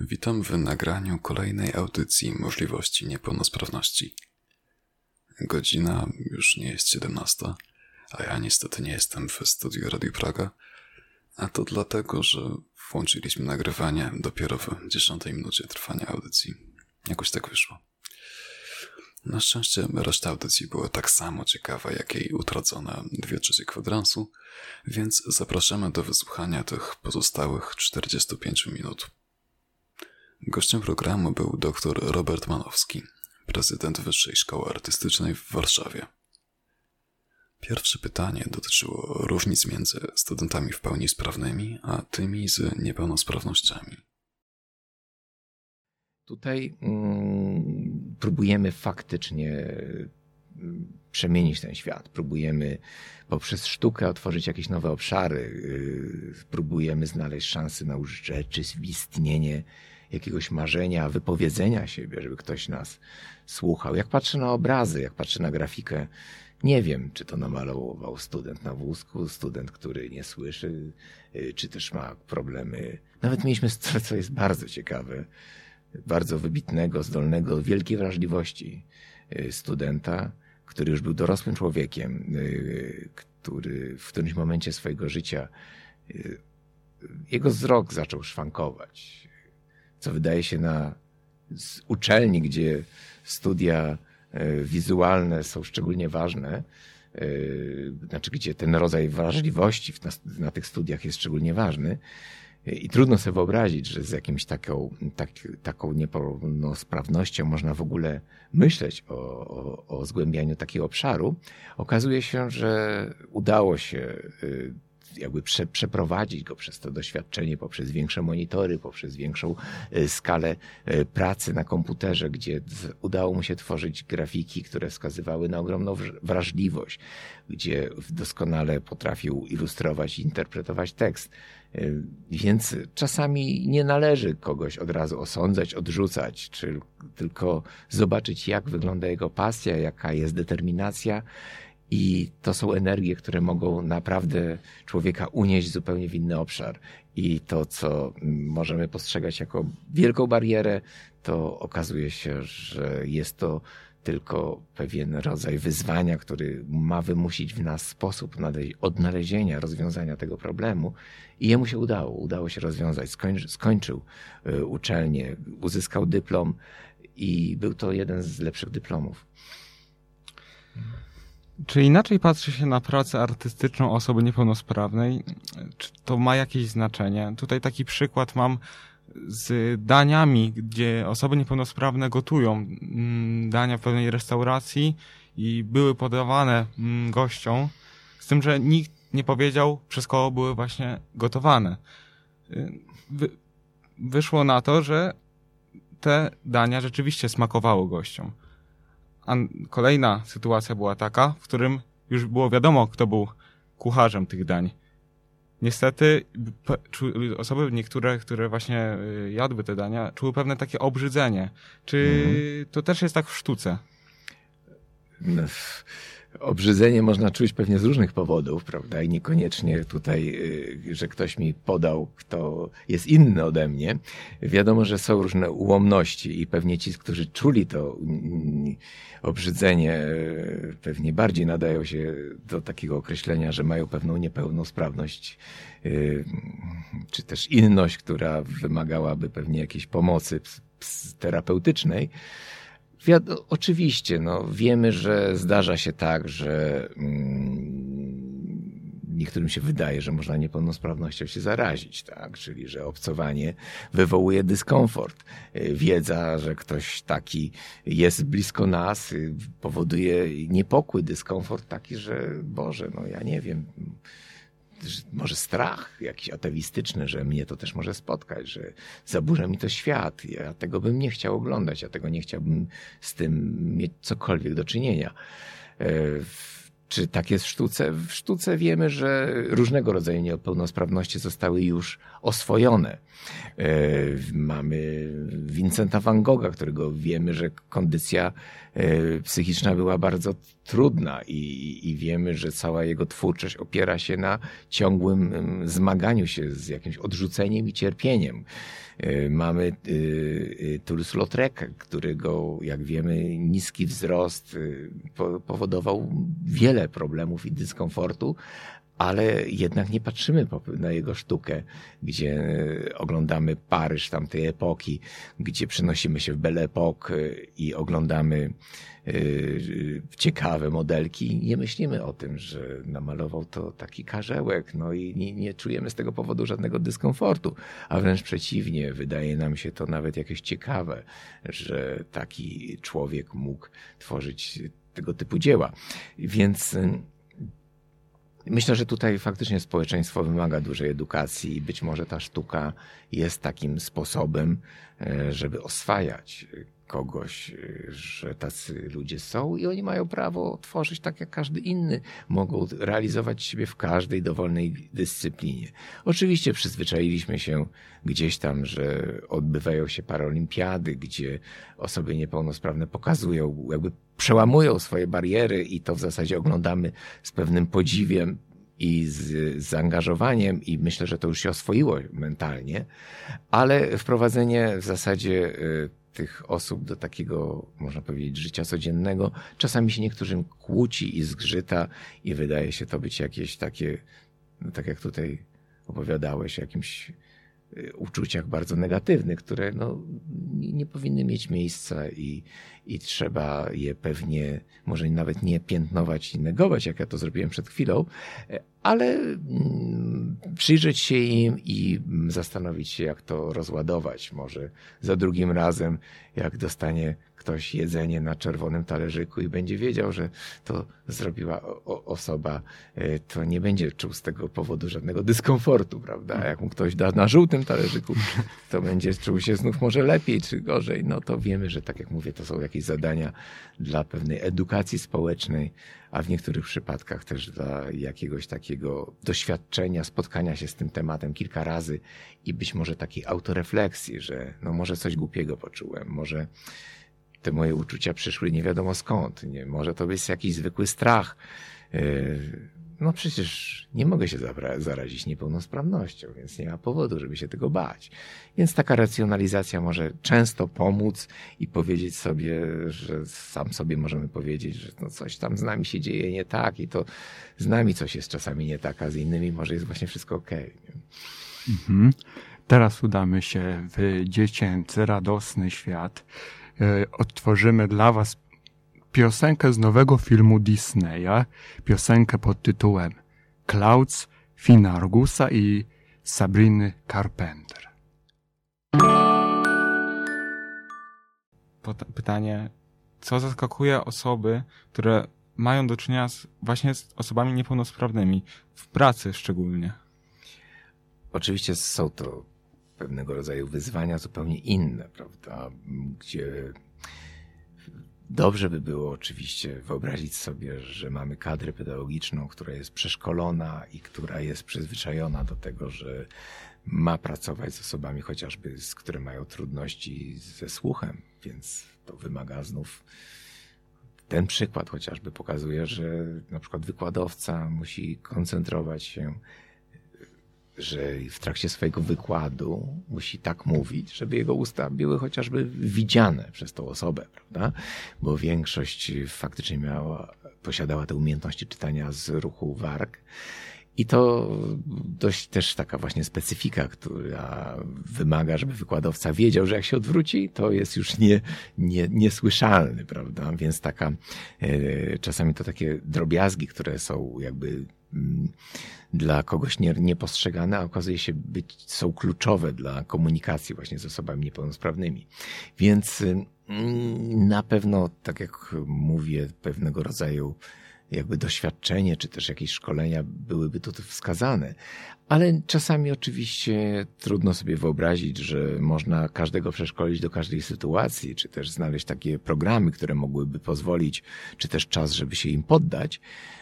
Witam w nagraniu kolejnej audycji możliwości niepełnosprawności. Godzina już nie jest 17, a ja niestety nie jestem w studiu Radio Praga, a to dlatego, że włączyliśmy nagrywanie dopiero w 10 minucie trwania audycji. Jakoś tak wyszło. Na szczęście reszta audycji była tak samo ciekawa, jak jej utracone dwie trzecie kwadransu, więc zapraszamy do wysłuchania tych pozostałych 45 minut. Gościem programu był dr Robert Manowski, prezydent Wyższej Szkoły Artystycznej w Warszawie. Pierwsze pytanie dotyczyło różnic między studentami w pełni sprawnymi, a tymi z niepełnosprawnościami. Tutaj mm, próbujemy faktycznie mm, przemienić ten świat. Próbujemy poprzez sztukę otworzyć jakieś nowe obszary. Yy, próbujemy znaleźć szanse na urzeczywistnienie jakiegoś marzenia, wypowiedzenia siebie, żeby ktoś nas słuchał. Jak patrzę na obrazy, jak patrzę na grafikę, nie wiem, czy to namalował student na wózku, student, który nie słyszy, yy, czy też ma problemy. Nawet mieliśmy, co jest bardzo ciekawe, bardzo wybitnego, zdolnego, wielkiej wrażliwości yy, studenta, który już był dorosłym człowiekiem, yy, który w którymś momencie swojego życia jego wzrok zaczął szwankować co wydaje się na uczelni, gdzie studia e, wizualne są szczególnie ważne, e, znaczy gdzie ten rodzaj wrażliwości na, na tych studiach jest szczególnie ważny. E, I trudno sobie wyobrazić, że z jakimś taką, tak, taką niepełnosprawnością można w ogóle myśleć o, o, o zgłębianiu takiego obszaru. Okazuje się, że udało się jakby prze, przeprowadzić go przez to doświadczenie, poprzez większe monitory, poprzez większą e, skalę e, pracy na komputerze, gdzie udało mu się tworzyć grafiki, które wskazywały na ogromną wrażliwość, gdzie doskonale potrafił ilustrować i interpretować tekst. E, więc czasami nie należy kogoś od razu osądzać, odrzucać, czy tylko zobaczyć, jak wygląda jego pasja, jaka jest determinacja i to są energie, które mogą naprawdę człowieka unieść zupełnie w inny obszar. I to, co możemy postrzegać jako wielką barierę, to okazuje się, że jest to tylko pewien rodzaj wyzwania, który ma wymusić w nas sposób odnalezienia, rozwiązania tego problemu. I jemu się udało, udało się rozwiązać. Skończy, skończył y, uczelnię, uzyskał dyplom i był to jeden z lepszych dyplomów. Czy inaczej patrzy się na pracę artystyczną osoby niepełnosprawnej? Czy to ma jakieś znaczenie? Tutaj taki przykład mam z daniami, gdzie osoby niepełnosprawne gotują mm, dania w pewnej restauracji i były podawane mm, gościom, z tym, że nikt nie powiedział, przez kogo były właśnie gotowane. Wy, wyszło na to, że te dania rzeczywiście smakowały gościom. A kolejna sytuacja była taka, w którym już było wiadomo, kto był kucharzem tych dań. Niestety osoby niektóre, które właśnie y, jadły te dania, czuły pewne takie obrzydzenie. Czy mhm. to też jest tak w sztuce? No, Obrzydzenie można czuć pewnie z różnych powodów, prawda? I niekoniecznie tutaj, y, że ktoś mi podał, kto jest inny ode mnie. Wiadomo, że są różne ułomności i pewnie ci, którzy czuli to mm, obrzydzenie, y, pewnie bardziej nadają się do takiego określenia, że mają pewną niepełnosprawność, y, czy też inność, która wymagałaby pewnie jakiejś pomocy terapeutycznej. Oczywiście, no, wiemy, że zdarza się tak, że mm, niektórym się wydaje, że można niepełnosprawnością się zarazić, tak? Czyli, że obcowanie wywołuje dyskomfort. Y, wiedza, że ktoś taki jest blisko nas, y, powoduje niepokój, dyskomfort taki, że Boże, no ja nie wiem może strach jakiś atawistyczny, że mnie to też może spotkać, że zaburza mi to świat. Ja tego bym nie chciał oglądać, ja tego nie chciałbym z tym mieć cokolwiek do czynienia. Czy tak jest w sztuce? W sztuce wiemy, że różnego rodzaju niepełnosprawności zostały już oswojone. E, mamy Vincenta van Gogha, którego wiemy, że kondycja e, psychiczna była bardzo trudna i, i wiemy, że cała jego twórczość opiera się na ciągłym zmaganiu się z jakimś odrzuceniem i cierpieniem. Y, mamy Toulouse-Lautrec, którego, jak wiemy, niski wzrost powodował wiele problemów i dyskomfortu, ale jednak nie patrzymy na jego sztukę, gdzie oglądamy Paryż tamtej epoki, gdzie przenosimy się w Belle Époque i oglądamy y, ciekawe modelki. Nie myślimy o tym, że namalował to taki karzełek, no i nie, nie czujemy z tego powodu żadnego dyskomfortu, a wręcz przeciwnie, wydaje nam się to nawet jakieś ciekawe, że taki człowiek mógł tworzyć tego typu dzieła. Więc Myślę, że tutaj faktycznie społeczeństwo wymaga dużej edukacji i być może ta sztuka jest takim sposobem, e, żeby oswajać kogoś, e, że tacy ludzie są i oni mają prawo tworzyć tak jak każdy inny. Mogą realizować siebie w każdej dowolnej dyscyplinie. Oczywiście przyzwyczailiśmy się gdzieś tam, że odbywają się paralimpiady, gdzie osoby niepełnosprawne pokazują, jakby przełamują swoje bariery i to w zasadzie oglądamy z pewnym podziwiem i z, z zaangażowaniem i myślę, że to już się oswoiło mentalnie, ale wprowadzenie w zasadzie y, tych osób do takiego, można powiedzieć, życia codziennego, czasami się niektórym kłóci i zgrzyta i wydaje się to być jakieś takie, no tak jak tutaj opowiadałeś, jakimś uczuciach bardzo negatywnych, które no, nie, powinny mieć miejsca i, i trzeba je pewnie, może nawet nie piętnować i negować, jak ja to zrobiłem przed chwilą, ale mm, przyjrzeć się im i zastanowić się, jak to rozładować. Może za drugim razem, jak dostanie ktoś jedzenie na czerwonym talerzyku i będzie wiedział, że to zrobiła osoba, e, to nie będzie czuł z tego powodu żadnego dyskomfortu, prawda? Jak mu ktoś da na żółtym talerzyku, to będzie czuł się znów może lepiej czy gorzej. No to wiemy, że tak jak mówię, to są jakieś zadania dla pewnej edukacji społecznej, a w niektórych przypadkach też dla jakiegoś takiego doświadczenia, spotkania się z tym tematem kilka razy i być może takiej autorefleksji, że no może coś głupiego poczułem, może te moje uczucia przyszły nie wiadomo skąd, nie, może to jest jakiś zwykły strach. Yy, no przecież nie mogę się zarazić niepełnosprawnością, więc nie ma powodu, żeby się tego bać. Więc taka racjonalizacja może często pomóc i powiedzieć sobie, że sam sobie możemy powiedzieć, że no coś tam z nami się dzieje nie tak i to z nami coś jest czasami nie tak, a z innymi może jest właśnie wszystko okej. Okay. Mhm. Teraz udamy się w dziecięcy, radosny świat. E, odtworzymy dla Was piosenkę z nowego filmu Disneya, piosenkę pod tytułem Clouds Fina Argusa i Sabriny Carpenter. Pytanie, co zaskakuje osoby, które mają do czynienia z, właśnie z osobami niepełnosprawnymi, w pracy szczególnie? Oczywiście są to pewnego rodzaju wyzwania zupełnie inne, prawda? Gdzie Dobrze by było oczywiście wyobrazić sobie, że mamy kadrę pedagogiczną, która jest przeszkolona i która jest przyzwyczajona do tego, że ma pracować z osobami chociażby, z które mają trudności ze słuchem, więc to wymaga znów. Ten przykład chociażby pokazuje, że na przykład wykładowca musi koncentrować się że w trakcie swojego wykładu musi tak mówić, żeby jego usta były chociażby widziane przez tą osobę, prawda? Bo większość faktycznie miała, posiadała te umiejętności czytania z ruchu warg. I to dość też taka właśnie specyfika, która wymaga, żeby wykładowca wiedział, że jak się odwróci, to jest już nie, nie, niesłyszalny, prawda? Więc taka, e, czasami to takie drobiazgi, które są jakby dla kogoś nie, niepostrzegane, a okazuje się być, są kluczowe dla komunikacji właśnie z osobami niepełnosprawnymi. Więc mm, na pewno, tak jak mówię, pewnego rodzaju jakby doświadczenie, czy też jakieś szkolenia byłyby tu wskazane. Ale czasami oczywiście trudno sobie wyobrazić, że można każdego przeszkolić do każdej sytuacji, czy też znaleźć takie programy, które mogłyby pozwolić, czy też czas, żeby się im poddać.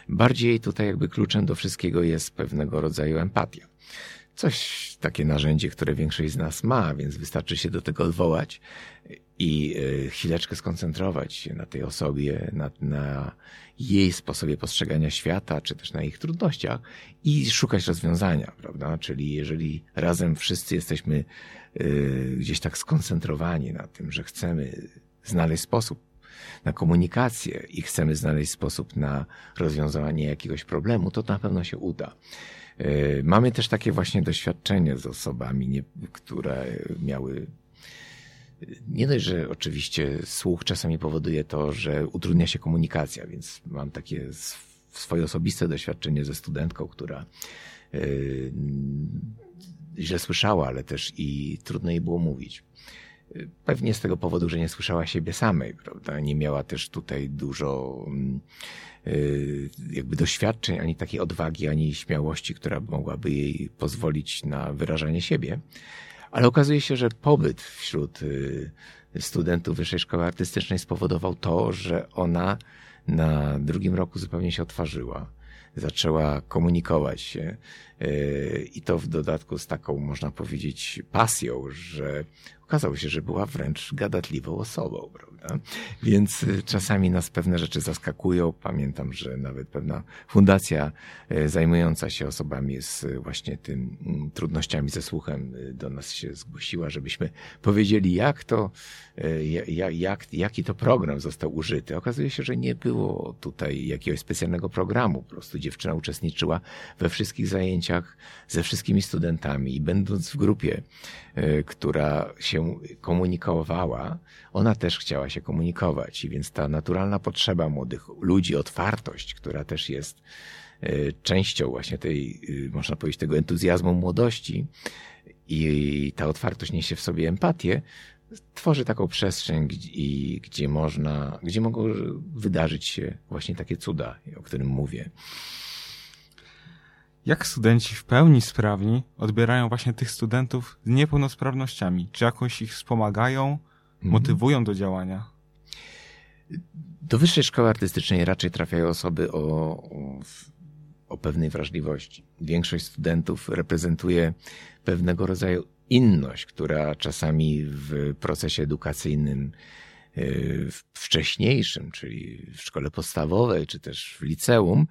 Bardziej tutaj jakby kluczem do wszystkiego jest pewnego rodzaju empatia. Coś, takie narzędzie, które większość z nas ma, więc wystarczy się do tego odwołać i e, chwileczkę skoncentrować się na tej osobie, na, na jej sposobie postrzegania świata, czy też na ich trudnościach i szukać rozwiązania, prawda? Czyli jeżeli razem wszyscy jesteśmy y, gdzieś tak skoncentrowani na tym, że chcemy znaleźć sposób na komunikację i chcemy znaleźć sposób na rozwiązanie jakiegoś problemu, to na pewno się uda. Y, mamy też takie właśnie doświadczenie z osobami, nie, które miały nie dość, że oczywiście słuch czasami powoduje to, że utrudnia się komunikacja, więc mam takie swoje osobiste doświadczenie ze studentką, która yy, źle słyszała, ale też i trudno jej było mówić. Pewnie z tego powodu, że nie słyszała siebie samej, prawda? Nie miała też tutaj dużo yy, jakby doświadczeń, ani takiej odwagi, ani śmiałości, która mogłaby jej pozwolić na wyrażanie siebie. Ale okazuje się, że pobyt wśród y, studentów Wyższej Szkoły Artystycznej spowodował to, że ona na drugim roku zupełnie się otworzyła. Zaczęła komunikować się y, i to w dodatku z taką, można powiedzieć, pasją, że okazało się, że była wręcz gadatliwą osobą, prawda? Więc y, czasami nas pewne rzeczy zaskakują. Pamiętam, że nawet pewna fundacja y, zajmująca się osobami z y, właśnie tym mm, trudnościami ze słuchem do nas się zgłosiła, żebyśmy powiedzieli, jak to, jak, jak, jaki to program został użyty. Okazuje się, że nie było tutaj jakiegoś specjalnego programu. Po prostu dziewczyna uczestniczyła we wszystkich zajęciach ze wszystkimi studentami i będąc w grupie, która się się komunikowała, ona też chciała się komunikować. I więc ta naturalna potrzeba młodych ludzi, otwartość, która też jest e, częścią właśnie tej, e, można powiedzieć, tego entuzjazmu młodości i ta otwartość niesie w sobie empatię, tworzy taką przestrzeń, gdzie, gdzie można, gdzie mogą wydarzyć się właśnie takie cuda, o którym mówię. Jak studenci w pełni sprawni odbierają właśnie tych studentów z niepełnosprawnościami? Czy jakoś ich wspomagają, mhm. motywują do działania? Do wyższej szkoły artystycznej raczej trafiają osoby o, o, o pewnej wrażliwości. Większość studentów reprezentuje pewnego rodzaju inność, która czasami w procesie edukacyjnym y, wcześniejszym, czyli w szkole podstawowej, czy też w liceum,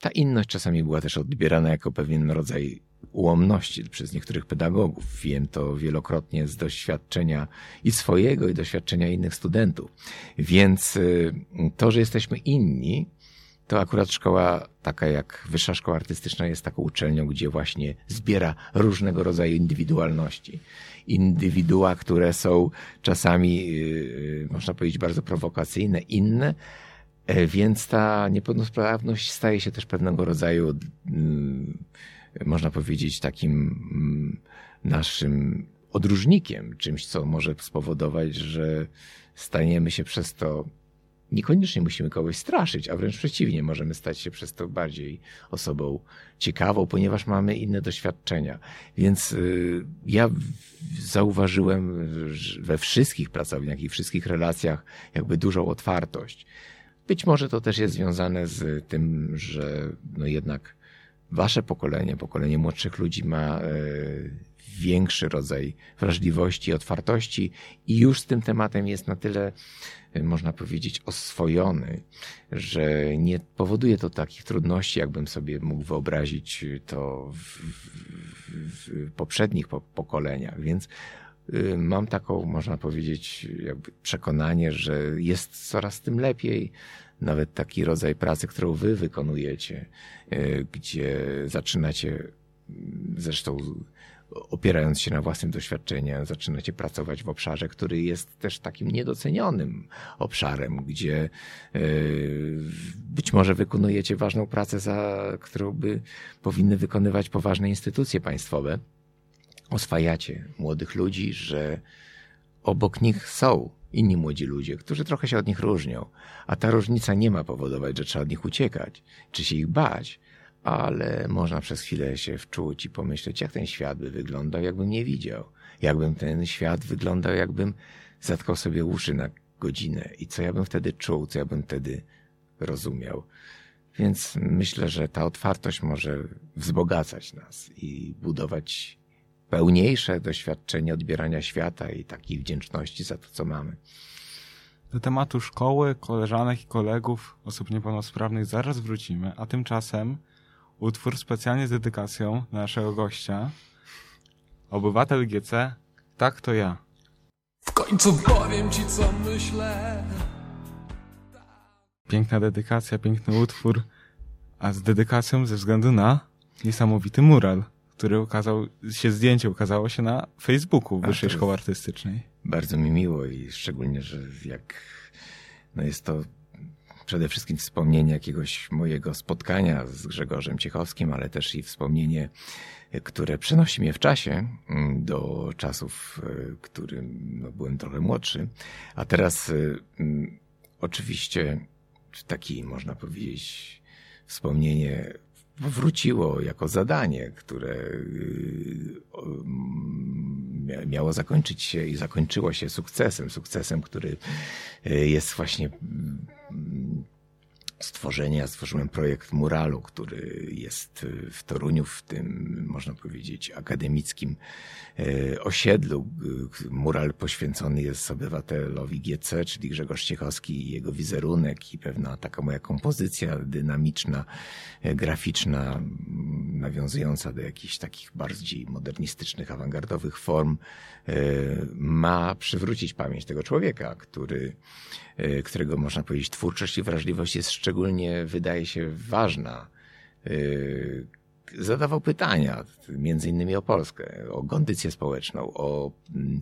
ta inność czasami była też odbierana jako pewien rodzaj ułomności przez niektórych pedagogów. Wiem to wielokrotnie z doświadczenia i swojego, i doświadczenia innych studentów. Więc y, to, że jesteśmy inni, to akurat szkoła taka jak Wyższa Szkoła Artystyczna jest taką uczelnią, gdzie właśnie zbiera różnego rodzaju indywidualności. Indywidua, które są czasami, y, y, można powiedzieć, bardzo prowokacyjne, inne, więc ta niepełnosprawność staje się też pewnego rodzaju, mm, można powiedzieć, takim mm, naszym odróżnikiem, czymś, co może spowodować, że staniemy się przez to niekoniecznie musimy kogoś straszyć, a wręcz przeciwnie, możemy stać się przez to bardziej osobą ciekawą, ponieważ mamy inne doświadczenia. Więc y, ja zauważyłem we wszystkich pracowniach i wszystkich relacjach jakby dużą otwartość. Być może to też jest związane z tym, że no jednak wasze pokolenie, pokolenie młodszych ludzi ma e, większy rodzaj wrażliwości, otwartości i już z tym tematem jest na tyle, e, można powiedzieć, oswojony, że nie powoduje to takich trudności, jakbym sobie mógł wyobrazić to w, w, w poprzednich pokoleniach. Więc mam taką, można powiedzieć, jakby przekonanie, że jest coraz tym lepiej. Nawet taki rodzaj pracy, którą wy wykonujecie, y, gdzie zaczynacie zresztą opierając się na własnym doświadczeniu, zaczynacie pracować w obszarze, który jest też takim niedocenionym obszarem, gdzie y, być może wykonujecie ważną pracę, za którą by powinny wykonywać poważne instytucje państwowe oswajacie młodych ludzi, że obok nich są inni młodzi ludzie, którzy trochę się od nich różnią, a ta różnica nie ma powodować, że trzeba od nich uciekać, czy się ich bać, ale można przez chwilę się wczuć i pomyśleć, jak ten świat by wyglądał, jakbym nie widział, jakbym ten świat wyglądał, jakbym zatkał sobie uszy na godzinę. I co ja bym wtedy czuł, co ja bym wtedy rozumiał. Więc myślę, że ta otwartość może wzbogacać nas i budować pełniejsze doświadczenie odbierania świata i takiej wdzięczności za to, co mamy. Do tematu szkoły, koleżanek i kolegów, osób niepełnosprawnych zaraz wrócimy, a tymczasem utwór specjalnie z dedykacją naszego gościa, obywatel GC, tak to ja. W końcu powiem ci, co myślę. Piękna dedykacja, piękny utwór, a z dedykacją ze względu na niesamowity mural, który ukazał się, zdjęcie ukazało się na Facebooku Wyższej Szkoły Artystycznej. Bardzo mi miło i szczególnie, że jak no jest to przede wszystkim wspomnienie jakiegoś mojego spotkania z Grzegorzem Ciechowskim, ale też i wspomnienie, które przenosi mnie w czasie mm, do czasów, e, którym no, byłem trochę młodszy. A teraz e, mm, oczywiście taki, można powiedzieć, wspomnienie wróciło jako zadanie, które y, mm, miało zakończyć się i zakończyło się sukcesem. Sukcesem, który y, jest właśnie stworzenie. Ja stworzyłem projekt muralu, który jest y, w Toruniu, w tym, można powiedzieć, akademickim y, osiedlu. Y, Mural poświęcony jest obywatelowi GC, czyli Grzegorz Ciechowski i jego wizerunek i pewna taka moja kompozycja dynamiczna, y, graficzna, mm, nawiązująca do jakichś takich bardziej modernistycznych, awangardowych form, y, ma przywrócić pamięć tego człowieka, który którego można powiedzieć twórczość i wrażliwość jest szczególnie, wydaje się, ważna. Y, Zadawał pytania, między innymi o Polskę, o kondycję społeczną, o mm,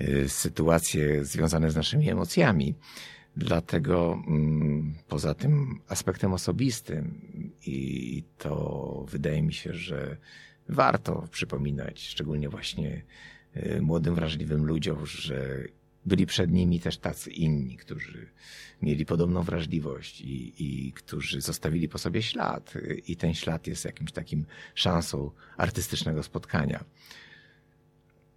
y, sytuacje związane z naszymi emocjami. Dlatego mm, poza tym aspektem osobistym i to wydaje mi się, że warto przypominać, szczególnie właśnie y, młodym, wrażliwym ludziom, że byli przed nimi też tacy inni, którzy mieli podobną wrażliwość i, i którzy zostawili po sobie ślad. I ten ślad jest jakimś takim szansą artystycznego spotkania.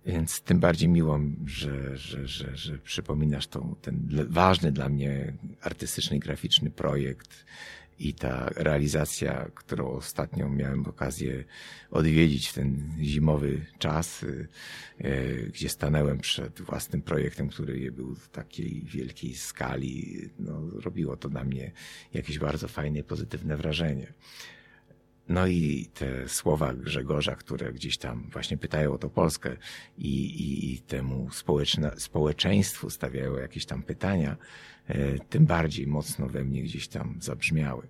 Więc tym bardziej miło, że, że, że, że przypominasz tą, ten ważny dla mnie artystyczny i graficzny projekt i ta realizacja, którą ostatnio miałem okazję odwiedzić w ten zimowy czas, y, y, gdzie stanęłem przed własnym projektem, który był w takiej wielkiej skali, no, robiło to na mnie jakieś bardzo fajne, pozytywne wrażenie. No i te słowa Grzegorza, które gdzieś tam właśnie pytają o to Polskę i, i, i temu społeczeństwu stawiają jakieś tam pytania, e, tym bardziej mocno we mnie gdzieś tam zabrzmiały.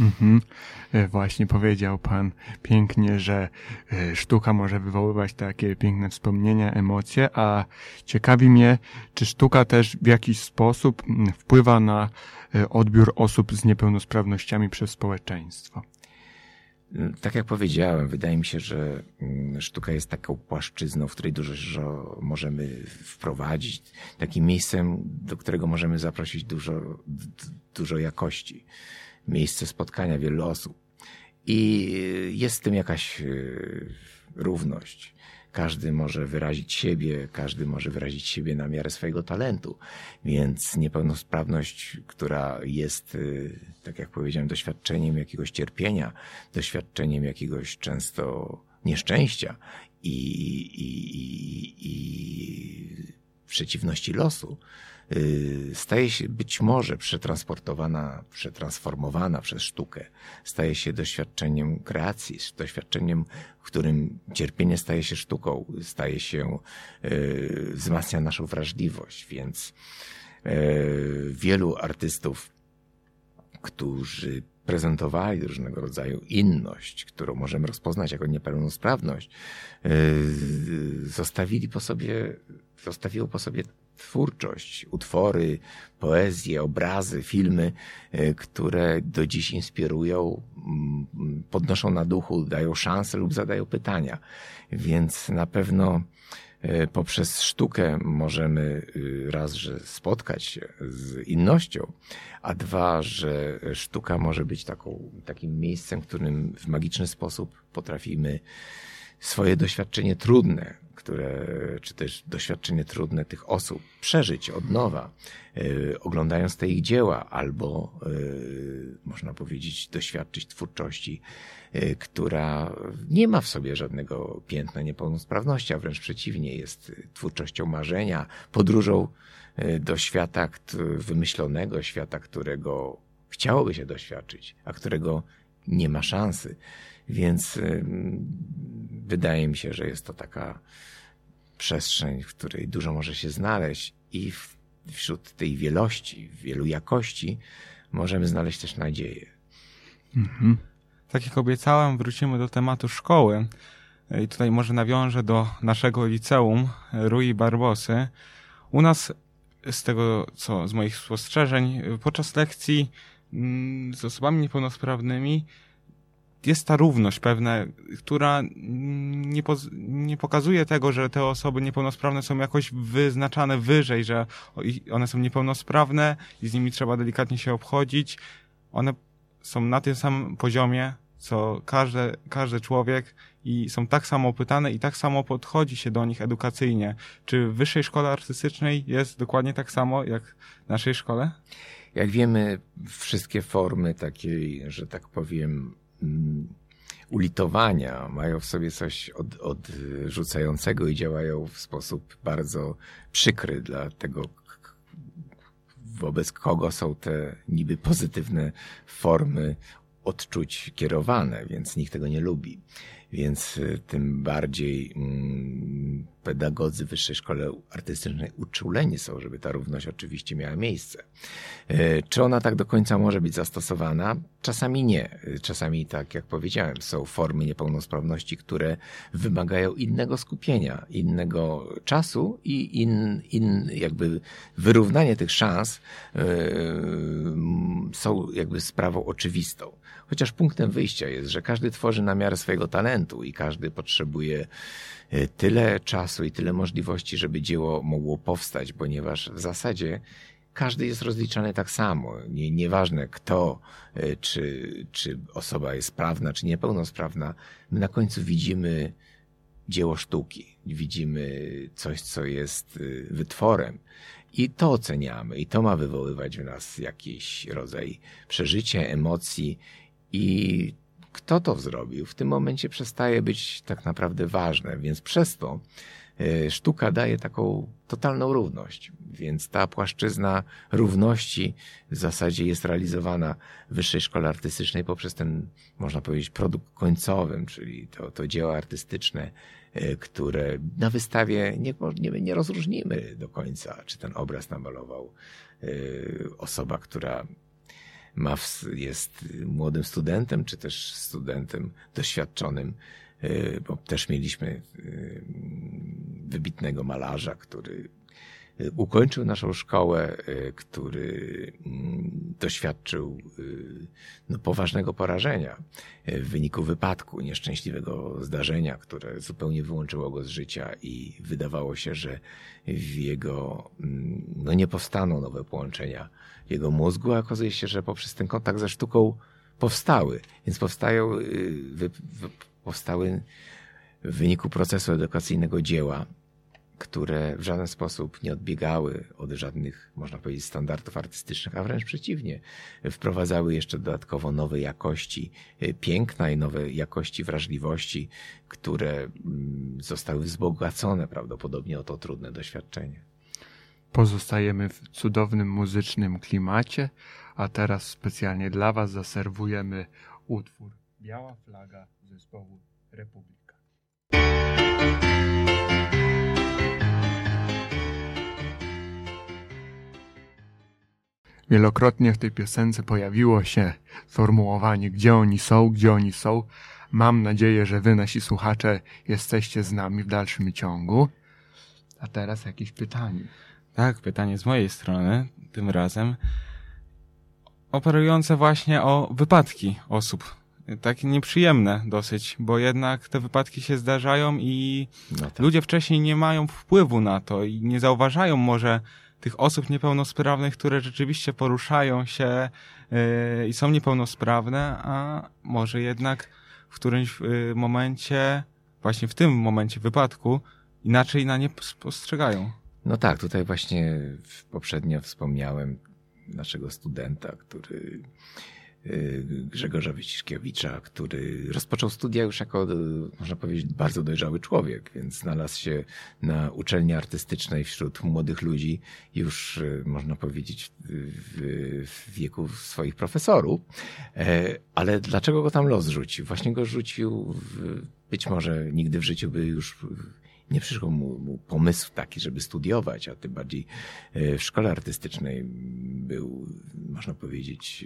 Mhm. E, Właśnie powiedział Pan pięknie, że e, sztuka może wywoływać takie piękne wspomnienia, emocje, a ciekawi mnie, czy sztuka też w jakiś sposób wpływa na e, odbiór osób z niepełnosprawnościami przez społeczeństwo. Tak jak powiedziałem, wydaje mi się, że mm, sztuka jest taką płaszczyzną, w której dużo możemy wprowadzić, takim miejscem, do którego możemy zaprosić dużo, dużo jakości. Miejsce spotkania wielu osób. I jest w tym jakaś y, równość. Każdy może wyrazić siebie, każdy może wyrazić siebie na miarę swojego talentu. Więc niepełnosprawność, która jest, y, tak jak powiedziałem, doświadczeniem jakiegoś cierpienia, doświadczeniem jakiegoś często nieszczęścia i, i, i, i przeciwności losu, staje się być może przetransportowana, przetransformowana przez sztukę, staje się doświadczeniem kreacji, doświadczeniem, w którym cierpienie staje się sztuką, staje się, y, wzmacnia naszą wrażliwość, więc y, wielu artystów, którzy prezentowali różnego rodzaju inność, którą możemy rozpoznać jako niepełnosprawność, zostawili po sobie, zostawiło po sobie twórczość, utwory, poezje, obrazy, filmy, yy, które do dziś inspirują, mm, podnoszą na duchu, dają szanse lub zadają pytania. Więc na pewno yy, poprzez sztukę możemy yy, raz, że spotkać się z innością, a dwa, że sztuka może być taką, takim miejscem, w którym w magiczny sposób potrafimy swoje doświadczenie trudne, które, czy też doświadczenie trudne tych osób przeżyć od nowa, y, oglądając te ich dzieła, albo y, można powiedzieć, doświadczyć twórczości, y, która nie ma w sobie żadnego piętna niepełnosprawności, a wręcz przeciwnie, jest twórczością marzenia, podróżą do świata wymyślonego, świata, którego chciałoby się doświadczyć, a którego nie ma szansy. Więc ym, wydaje mi się, że jest to taka przestrzeń, w której dużo może się znaleźć i w, wśród tej wielości, wielu jakości możemy znaleźć też nadzieję. Mhm. Tak jak obiecałem, wrócimy do tematu szkoły. I tutaj może nawiążę do naszego liceum Rui Barbosy. U nas, z tego co, z moich spostrzeżeń, podczas lekcji mm, z osobami niepełnosprawnymi jest ta równość pewna, która nie, nie pokazuje tego, że te osoby niepełnosprawne są jakoś wyznaczane wyżej, że one są niepełnosprawne i z nimi trzeba delikatnie się obchodzić. One są na tym samym poziomie, co każdy, każdy człowiek i są tak samo pytane i tak samo podchodzi się do nich edukacyjnie. Czy w wyższej szkole artystycznej jest dokładnie tak samo jak w naszej szkole? Jak wiemy, wszystkie formy takiej, że tak powiem, ulitowania mają w sobie coś od, odrzucającego i działają w sposób bardzo przykry dla tego, wobec kogo są te niby pozytywne formy odczuć kierowane, więc nikt tego nie lubi. Więc y, tym bardziej mm, pedagodzy Wyższej Szkole Artystycznej uczuleni są, żeby ta równość oczywiście miała miejsce. E, Czy ona tak do końca może być zastosowana? Czasami nie. E, Czasami, tak jak powiedziałem, są formy niepełnosprawności, które wymagają innego skupienia, innego czasu i in, in, jakby wyrównanie tych szans m, są jakby sprawą oczywistą. Chociaż punktem wyjścia jest, że każdy tworzy na miarę swojego talentu i każdy potrzebuje e, tyle czasu i tyle możliwości, żeby dzieło mogło powstać, ponieważ w zasadzie każdy jest rozliczany tak samo. Nie, nieważne kto, e, czy, czy osoba jest sprawna, czy niepełnosprawna, my na końcu widzimy dzieło sztuki, widzimy coś, co jest y, wytworem. I to oceniamy, i to ma wywoływać w nas jakiś rodzaj przeżycia, emocji. I kto to zrobił, w tym momencie przestaje być tak naprawdę ważne, więc przez to y, sztuka daje taką totalną równość. Więc ta płaszczyzna równości w zasadzie jest realizowana w Wyższej Szkole Artystycznej poprzez ten, można powiedzieć, produkt końcowym, czyli to, to dzieło artystyczne, y, które na wystawie nie, nie, nie rozróżnimy do końca, czy ten obraz namalował y, osoba, która ma w, jest młodym studentem, czy też studentem doświadczonym, y, bo też mieliśmy y, wybitnego malarza, który y, ukończył naszą szkołę, y, który mm, doświadczył y, no, poważnego porażenia y, w wyniku wypadku, nieszczęśliwego zdarzenia, które zupełnie wyłączyło go z życia i wydawało się, że w jego, mm, no nie powstaną nowe połączenia jego mózgu, a okazuje się, że poprzez ten kontakt ze sztuką powstały. Więc powstają, powstały w wyniku procesu edukacyjnego dzieła, które w żaden sposób nie odbiegały od żadnych, można powiedzieć, standardów artystycznych, a wręcz przeciwnie, wprowadzały jeszcze dodatkowo nowe jakości y, piękna i nowe jakości wrażliwości, które mm, zostały wzbogacone prawdopodobnie o to trudne doświadczenie. Pozostajemy w cudownym muzycznym klimacie, a teraz specjalnie dla Was zaserwujemy utwór Biała flaga zespołu Republika. Wielokrotnie w tej piosence pojawiło się sformułowanie, gdzie oni są, gdzie oni są. Mam nadzieję, że Wy, nasi słuchacze, jesteście z nami w dalszym ciągu. A teraz jakieś pytanie. Tak, pytanie z mojej strony, tym razem. Operujące właśnie o wypadki osób. Takie nieprzyjemne dosyć, bo jednak te wypadki się zdarzają i No tak. ludzie wcześniej nie mają wpływu na to i nie zauważają może tych osób niepełnosprawnych, które rzeczywiście poruszają się yy, i są niepełnosprawne, a może jednak w którymś yy, momencie, właśnie w tym momencie wypadku, inaczej na nie postrzegają. No tak, tutaj właśnie poprzednio wspomniałem naszego studenta, który Grzegorza Wyciszkiewicza, który rozpoczął studia już jako, można powiedzieć, bardzo dojrzały człowiek, więc znalazł się na uczelni artystycznej wśród młodych ludzi, już y, można powiedzieć w, w wieku swoich profesorów. E, ale dlaczego go tam los rzucił? Właśnie go rzucił, w, być może nigdy w życiu by już nie przyszło mu, mu, pomysł taki, żeby studiować, a tym bardziej e, w szkole artystycznej był, można powiedzieć,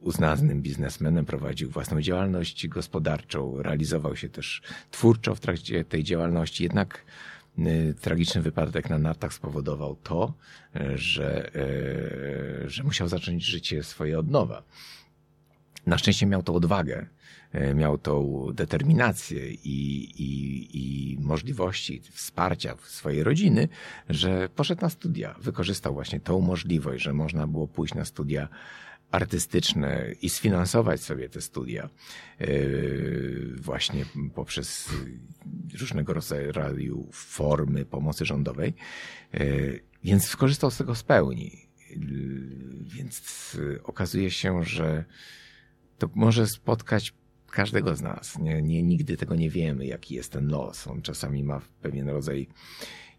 uznanym biznesmenem, prowadził własną działalność gospodarczą, realizował się też twórczo w trakcie tej działalności, jednak e, tragiczny wypadek na nartach spowodował to, że, że musiał zacząć życie swoje od nowa. Na szczęście miał to odwagę, miał tą determinację i, i, i możliwości wsparcia swojej rodziny, że poszedł na studia. Wykorzystał właśnie tą możliwość, że można było pójść na studia artystyczne i sfinansować sobie te studia e, właśnie poprzez różnego rodzaju formy pomocy rządowej. E, więc skorzystał z tego z pełni. Więc okazuje się, że to może spotkać każdego z nas. Nie, nie, nigdy tego nie wiemy, jaki jest ten los. On czasami ma pewien rodzaj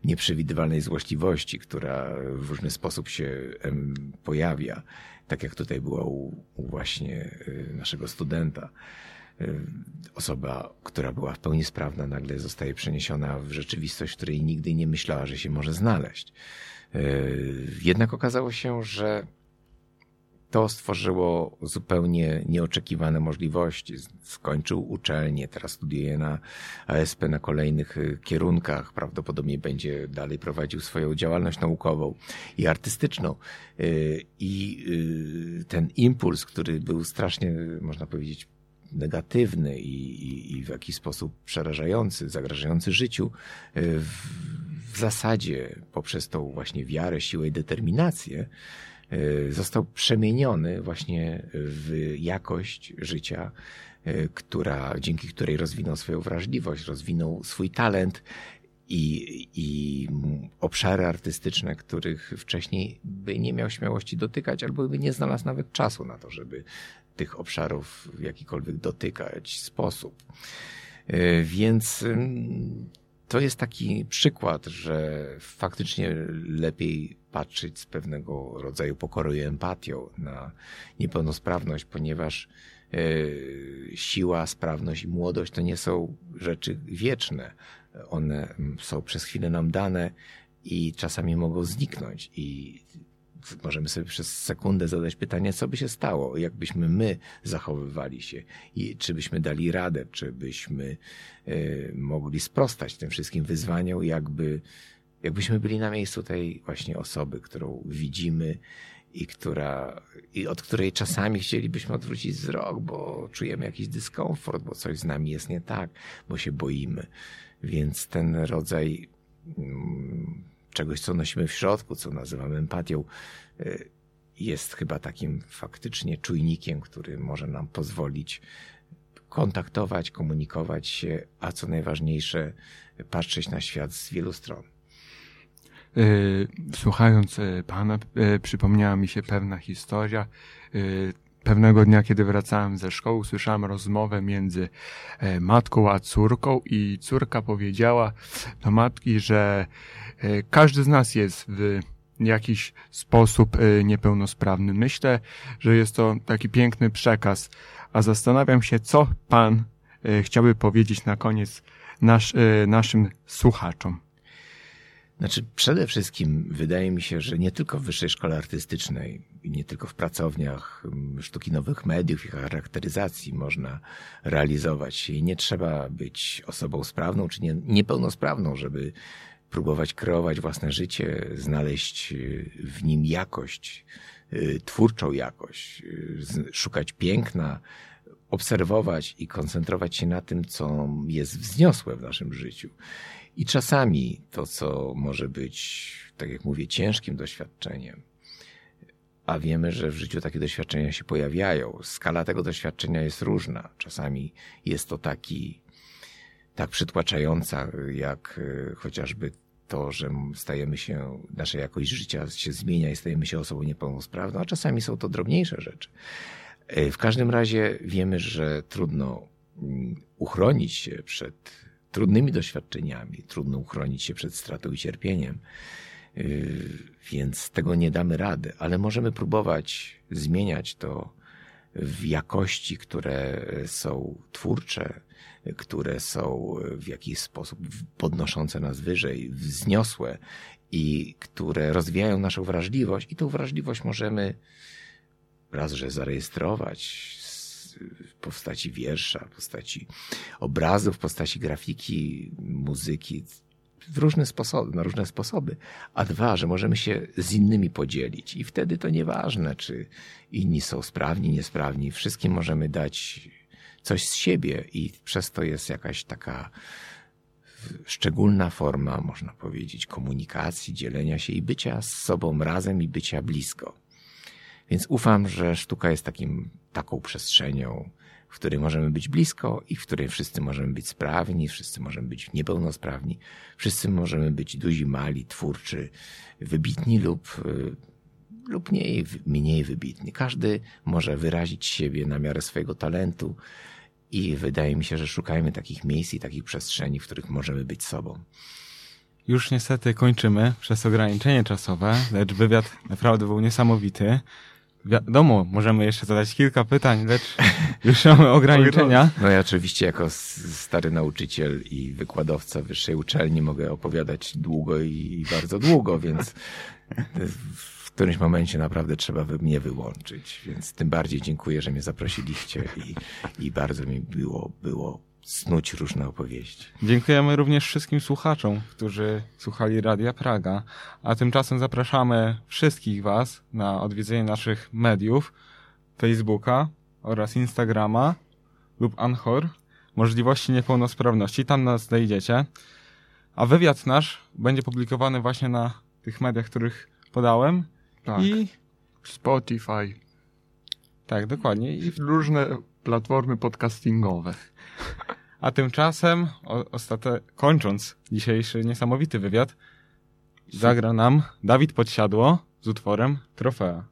nieprzewidywalnej złośliwości, która w różny sposób się pojawia. Tak jak tutaj było u, u właśnie y, naszego studenta. Y, osoba, która była w pełni sprawna, nagle zostaje przeniesiona w rzeczywistość, w której nigdy nie myślała, że się może znaleźć. Y, jednak okazało się, że to stworzyło zupełnie nieoczekiwane możliwości. Skończył uczelnię, teraz studiuje na ASP na kolejnych y, kierunkach. Prawdopodobnie będzie dalej prowadził swoją działalność naukową i artystyczną. Y, I y, ten impuls, który był strasznie, można powiedzieć, negatywny i, i, i w jakiś sposób przerażający, zagrażający życiu, w, w zasadzie poprzez tą właśnie wiarę, siłę i determinację, został przemieniony właśnie w jakość życia, e, która, dzięki której rozwinął swoją wrażliwość, rozwinął swój talent i, i obszary artystyczne, których wcześniej by nie miał śmiałości dotykać, albo by nie znalazł nawet czasu na to, żeby tych obszarów w jakikolwiek dotykać sposób. E, więc to jest taki przykład, że faktycznie lepiej patrzeć z pewnego rodzaju pokorą i empatią na niepełnosprawność, ponieważ e, siła, sprawność i młodość to nie są rzeczy wieczne. One są przez chwilę nam dane i czasami mogą zniknąć. I możemy sobie przez sekundę zadać pytanie, co by się stało, jakbyśmy my zachowywali się i czy byśmy dali radę, czy byśmy y, mogli sprostać tym wszystkim wyzwaniom, jakby, jakbyśmy byli na miejscu tej właśnie osoby, którą widzimy i która, i od której czasami chcielibyśmy odwrócić wzrok, bo czujemy jakiś dyskomfort, bo coś z nami jest nie tak, bo się boimy. Więc ten rodzaj mm, czegoś, co nosimy w środku, co nazywamy empatią, y, jest chyba takim faktycznie czujnikiem, który może nam pozwolić kontaktować, komunikować się, a co najważniejsze, patrzeć na świat z wielu stron. Y, słuchając y, pana, przypomniała mi się pewna historia. Pewnego dnia, kiedy wracałem ze szkoły, usłyszałem rozmowę między e, matką a córką i córka powiedziała do matki, że e, każdy z nas jest w jakiś sposób e, niepełnosprawny. Myślę, że jest to taki piękny przekaz, a zastanawiam się, co Pan chciałby powiedzieć na koniec nasz, naszym słuchaczom. Znaczy, przede wszystkim wydaje mi się, że nie tylko w Wyższej Szkole Artystycznej, nie tylko w pracowniach mm, sztuki nowych mediów i charakteryzacji można realizować się i nie trzeba być osobą sprawną czy nie, niepełnosprawną, żeby próbować kreować własne życie, znaleźć y, w nim jakość, y, twórczą jakość, y, szukać piękna, obserwować i koncentrować się na tym, co jest wzniosłe w naszym życiu. I czasami to, co może być, tak jak mówię, ciężkim doświadczeniem, a wiemy, że w życiu takie doświadczenia się pojawiają. Skala tego doświadczenia jest różna. Czasami jest to taki, tak przytłaczająca, jak e, chociażby to, że stajemy się, nasza jakość życia się zmienia i stajemy się osobą niepełnosprawną, a czasami są to drobniejsze rzeczy. E, w każdym razie wiemy, że trudno mm, uchronić się przed trudnymi doświadczeniami, trudno uchronić się przed stratą i cierpieniem, e, więc tego nie damy rady, ale możemy próbować zmieniać to w jakości, które są twórcze, które są w jakiś sposób podnoszące nas wyżej, wzniosłe i które rozwijają naszą wrażliwość, i tą wrażliwość możemy raz, że zarejestrować w postaci wiersza, w postaci obrazów, w postaci grafiki, muzyki, w różne sposoby, na różne sposoby. A dwa, że możemy się z innymi podzielić i wtedy to nieważne, czy inni są sprawni, niesprawni. Wszystkim możemy dać coś z siebie i przez to jest jakaś taka szczególna forma, można powiedzieć, komunikacji, dzielenia się i bycia z sobą razem i bycia blisko. Więc ufam, że sztuka jest takim, taką przestrzenią, w której możemy być blisko i w której wszyscy możemy być sprawni, wszyscy możemy być niepełnosprawni, wszyscy możemy być duzi, mali, twórczy, wybitni lub, y, lub mniej, mniej wybitni. Każdy może wyrazić siebie na miarę swojego talentu i wydaje mi się, że szukajmy takich miejsc i takich przestrzeni, w których możemy być sobą. Już niestety kończymy przez ograniczenie czasowe, lecz wywiad naprawdę był niesamowity. Wiadomo, możemy jeszcze zadać kilka pytań, lecz już mamy ograniczenia. No ja oczywiście jako stary nauczyciel i wykładowca wyższej uczelni mogę opowiadać długo i bardzo długo, więc w którymś momencie naprawdę trzeba mnie wyłączyć. Więc tym bardziej dziękuję, że mnie zaprosiliście i, i bardzo mi było, było snuć różne opowieści. Dziękujemy również wszystkim słuchaczom, którzy słuchali Radia Praga, a tymczasem zapraszamy wszystkich Was na odwiedzenie naszych mediów, Facebooka oraz Instagrama lub Anchor, możliwości niepełnosprawności, tam nas znajdziecie. A wywiad nasz będzie publikowany właśnie na tych mediach, których podałem. Tak. I Spotify. Tak, dokładnie. I różne platformy podcastingowe. A tymczasem, ostate... kończąc dzisiejszy niesamowity wywiad, zagra nam Dawid Podsiadło z utworem Trofea.